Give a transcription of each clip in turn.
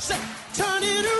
Say, turn it around.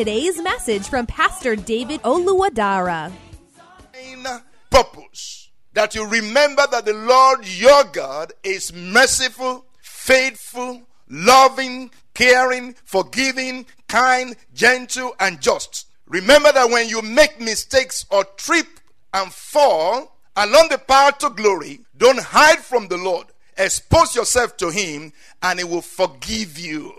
today's message from Pastor David Oluwadara. purpose that you remember that the Lord your God is merciful, faithful, loving, caring, forgiving, kind, gentle, and just. Remember that when you make mistakes or trip and fall along the path to glory, don't hide from the Lord. Expose yourself to Him, and He will forgive you.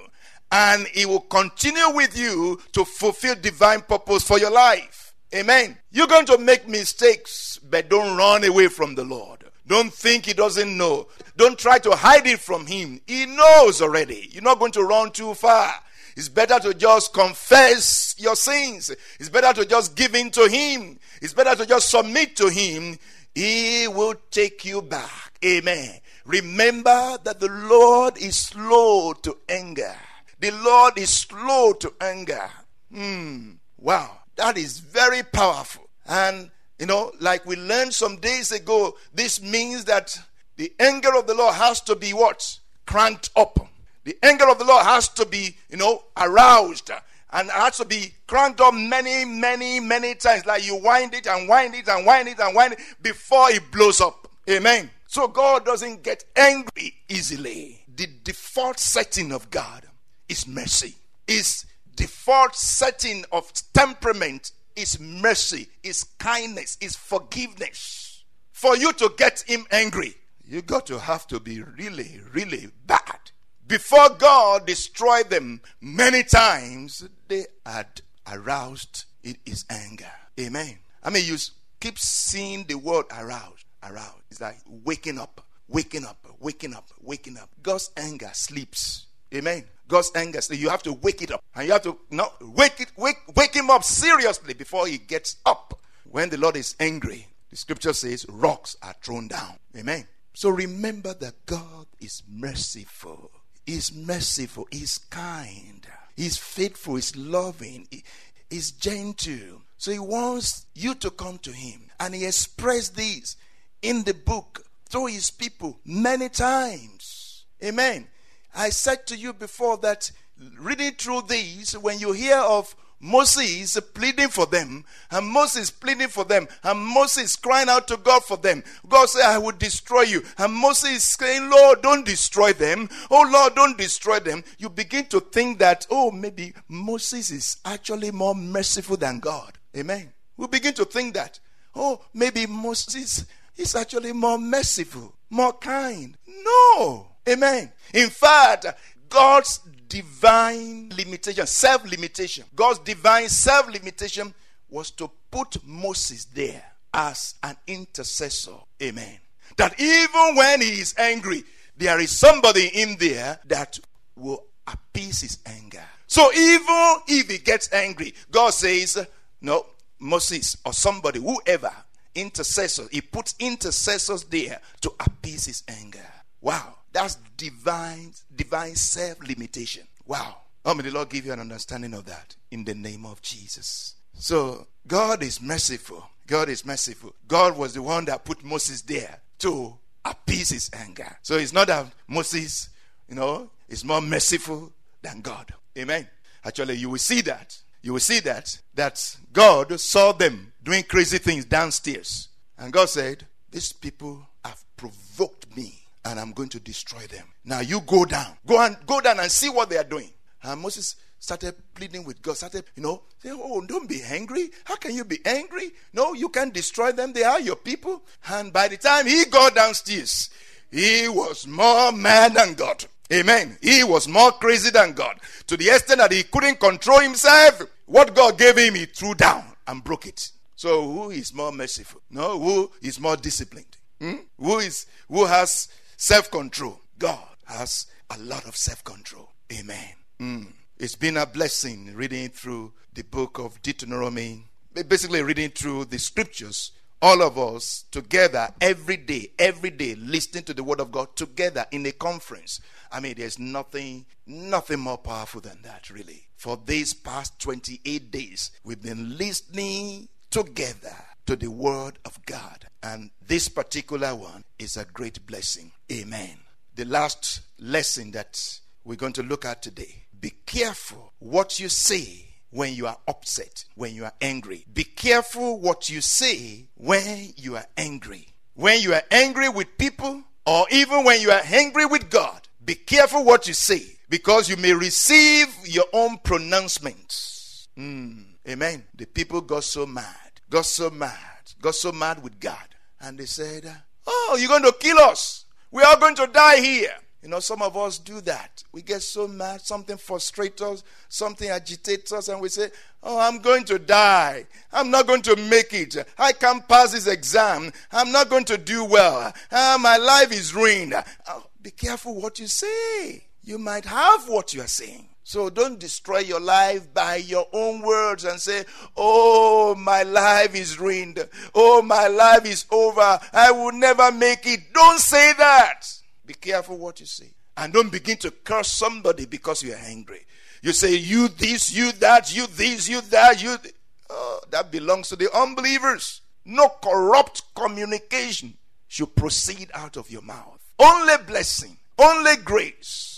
And He will continue with you to fulfill divine purpose for your life. Amen. You're going to make mistakes, but don't run away from the Lord. Don't think He doesn't know. Don't try to hide it from Him. He knows already. You're not going to run too far. It's better to just confess your sins. It's better to just give in to Him. It's better to just submit to Him. He will take you back. Amen. Remember that the Lord is slow to anger. The Lord is slow to anger. Hmm. Wow. That is very powerful. And, you know, like we learned some days ago, this means that the anger of the Lord has to be what? Cranked up. The anger of the Lord has to be, you know, aroused and has to be cranked up many, many, many times. Like you wind it and wind it and wind it and wind it before it blows up. Amen. So God doesn't get angry easily. The default setting of God is mercy. His default setting of temperament is mercy, is kindness, is forgiveness. For you to get him angry, you got to have to be really, really bad. Before God destroyed them many times, they had aroused in his anger. Amen. I mean, you keep seeing the word aroused, aroused. It's like waking up, waking up, waking up, waking up. God's anger sleeps. Amen. God's anger, so you have to wake it up, and you have to no wake it, wake, wake him up seriously before he gets up. When the Lord is angry, the scripture says rocks are thrown down. Amen. So remember that God is merciful. He's merciful. He's kind. He's faithful. He's loving. He- He's gentle. So he wants you to come to him. And he expressed this in the book through his people many times. Amen. I said to you before that reading through these, when you hear of Moses pleading for them, and Moses pleading for them, and Moses crying out to God for them. God said, I will destroy you. And Moses saying, Lord, don't destroy them. Oh, Lord, don't destroy them. You begin to think that, oh, maybe Moses is actually more merciful than God. Amen. We begin to think that, oh, maybe Moses is actually more merciful, more kind. No. Amen. In fact, God's divine limitation, self limitation, God's divine self limitation was to put Moses there as an intercessor. Amen. That even when he is angry, there is somebody in there that will appease his anger. So even if he gets angry, God says, No, Moses or somebody, whoever, intercessor, he puts intercessors there to appease his anger. Wow. That's divine, divine self-limitation. Wow. Oh, may the Lord give you an understanding of that in the name of Jesus. So God is merciful. God is merciful. God was the one that put Moses there to appease his anger. So it's not that Moses, you know, is more merciful than God. Amen. Actually, you will see that. You will see that that God saw them doing crazy things downstairs. And God said, These people have provoked me and I'm going to destroy them. Now you go down. Go and go down and see what they are doing. And Moses started pleading with God, started, you know, Oh, don't be angry. How can you be angry? No, you can't destroy them. They are your people. And by the time he got downstairs, He was more mad than God. Amen. He was more crazy than God to the extent that he couldn't control himself. What God gave him, he threw down and broke it. So who is more merciful? No, who is more disciplined? Hmm? Who is who has self-control? God has a lot of self-control. Amen. Hmm. It's been a blessing reading through the book of Deuteronomy, basically reading through the scriptures all of us together every day, every day, listening to the word of God together in a conference. I mean, there's nothing, nothing more powerful than that, really. For these past 28 days, we've been listening together to the word of God. And this particular one is a great blessing. Amen. The last lesson that we're going to look at today be careful what you say when you are upset, when you are angry. Be careful what you say when you are angry. When you are angry with people, or even when you are angry with God, be careful what you say because you may receive your own pronouncements. Mm, amen. The people got so mad, got so mad, got so mad with God. And they said, Oh, you're going to kill us. We are going to die here. You know, some of us do that. We get so mad, something frustrates us, something agitates us, and we say, Oh, I'm going to die. I'm not going to make it. I can't pass this exam. I'm not going to do well. Ah, my life is ruined. Oh, be careful what you say. You might have what you are saying. So don't destroy your life by your own words and say, Oh, my life is ruined. Oh, my life is over. I will never make it. Don't say that. Be careful what you say. And don't begin to curse somebody because you're angry. You say, you this, you that, you this, you that, you. Th-. Oh, that belongs to the unbelievers. No corrupt communication should proceed out of your mouth. Only blessing, only grace.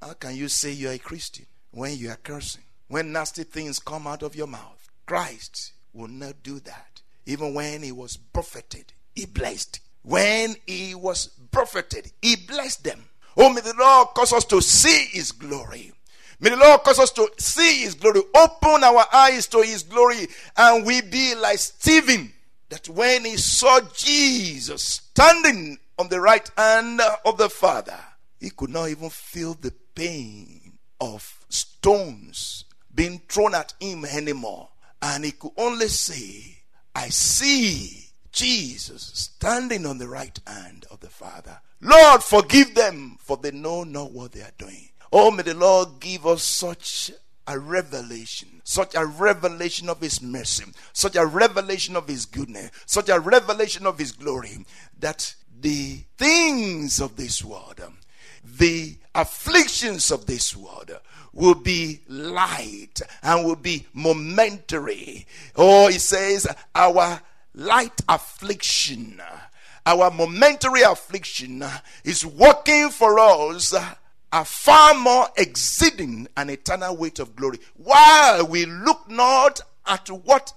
How can you say you're a Christian when you are cursing? When nasty things come out of your mouth? Christ will not do that. Even when he was buffeted, he blessed. When he was buffeted, he blessed them. Oh, may the Lord cause us to see his glory. May the Lord cause us to see his glory. Open our eyes to his glory, and we be like Stephen, that when he saw Jesus standing on the right hand of the Father, he could not even feel the pain of stones being thrown at him anymore. And he could only say, I see Jesus standing on the right hand of the Father. Lord, forgive them, for they know not what they are doing. Oh, may the Lord give us such a revelation, such a revelation of His mercy, such a revelation of His goodness, such a revelation of His glory, that the things of this world, um, the afflictions of this world, will be light and will be momentary. Oh, he says, our light affliction, our momentary affliction is working for us a far more exceeding an eternal weight of glory. While we look not at what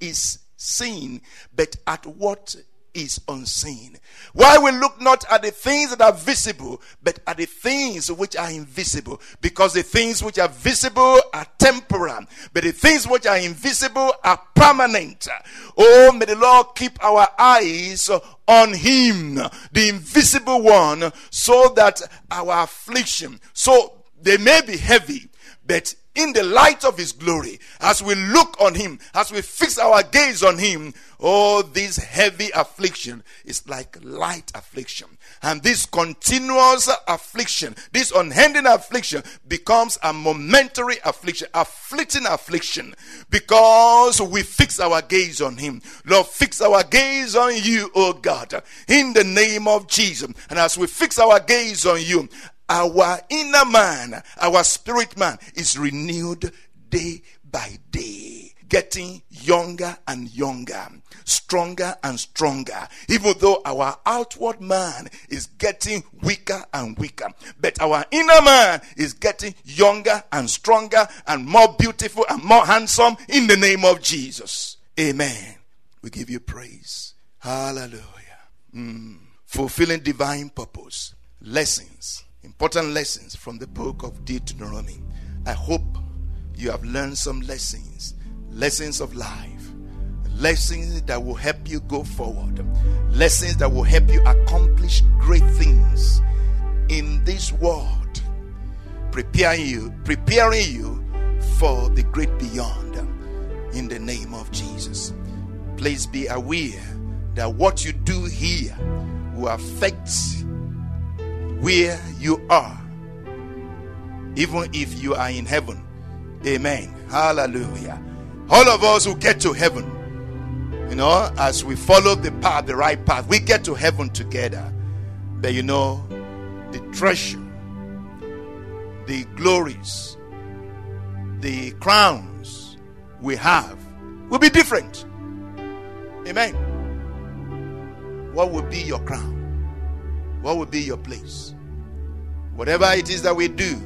is seen, but at what is unseen. Why we look not at the things that are visible, but at the things which are invisible. Because the things which are visible are temporal, but the things which are invisible are permanent. Oh, may the Lord keep our eyes on Him, the invisible one, so that our affliction, so they may be heavy, but in the light of his glory, as we look on him, as we fix our gaze on him, oh, this heavy affliction is like light affliction. And this continuous affliction, this unending affliction becomes a momentary affliction, a fleeting affliction, because we fix our gaze on him. Lord, fix our gaze on you, oh God, in the name of Jesus. And as we fix our gaze on you, our inner man, our spirit man is renewed day by day, getting younger and younger, stronger and stronger, even though our outward man is getting weaker and weaker. But our inner man is getting younger and stronger and more beautiful and more handsome in the name of Jesus. Amen. We give you praise. Hallelujah. Mm. Fulfilling divine purpose. Lessons important lessons from the book of Deuteronomy. I hope you have learned some lessons, lessons of life, lessons that will help you go forward, lessons that will help you accomplish great things in this world, preparing you, preparing you for the great beyond. In the name of Jesus, please be aware that what you do here will affect where you are, even if you are in heaven. Amen. Hallelujah. All of us who get to heaven, you know, as we follow the path, the right path, we get to heaven together. But you know, the treasure, the glories, the crowns we have will be different. Amen. What will be your crown? What will be your place? Whatever it is that we do,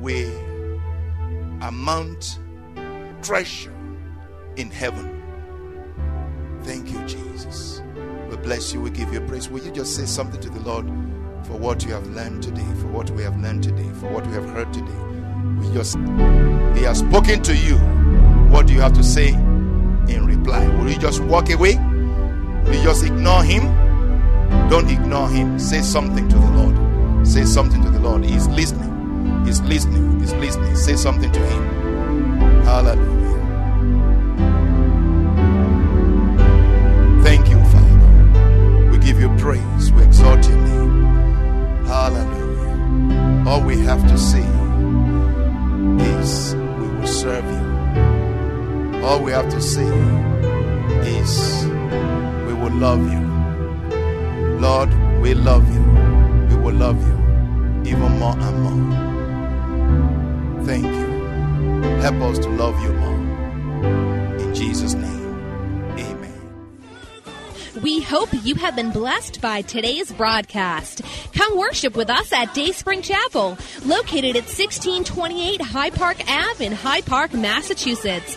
we amount treasure in heaven. Thank you, Jesus. We bless you. We give you praise. Will you just say something to the Lord for what you have learned today, for what we have learned today, for what we have heard today? We just He has spoken to you. What do you have to say in reply? Will you just walk away? Will you just ignore him? Don't ignore him. Say something to the Lord. Say something to the Lord. He's listening. He's listening. He's listening. Say something to him. Hallelujah. Thank you, Father. We give you praise. We exalt your name. Hallelujah. All we have to say is we will serve you. All we have to say is we will love you. Lord, we love you. We will love you even more and more. Thank you. Help us to love you more. In Jesus' name, amen. We hope you have been blessed by today's broadcast. Come worship with us at Dayspring Chapel, located at 1628 Hyde Park Ave in Hyde Park, Massachusetts.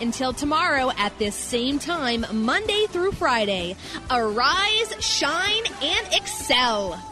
Until tomorrow at this same time, Monday through Friday, arise, shine, and excel.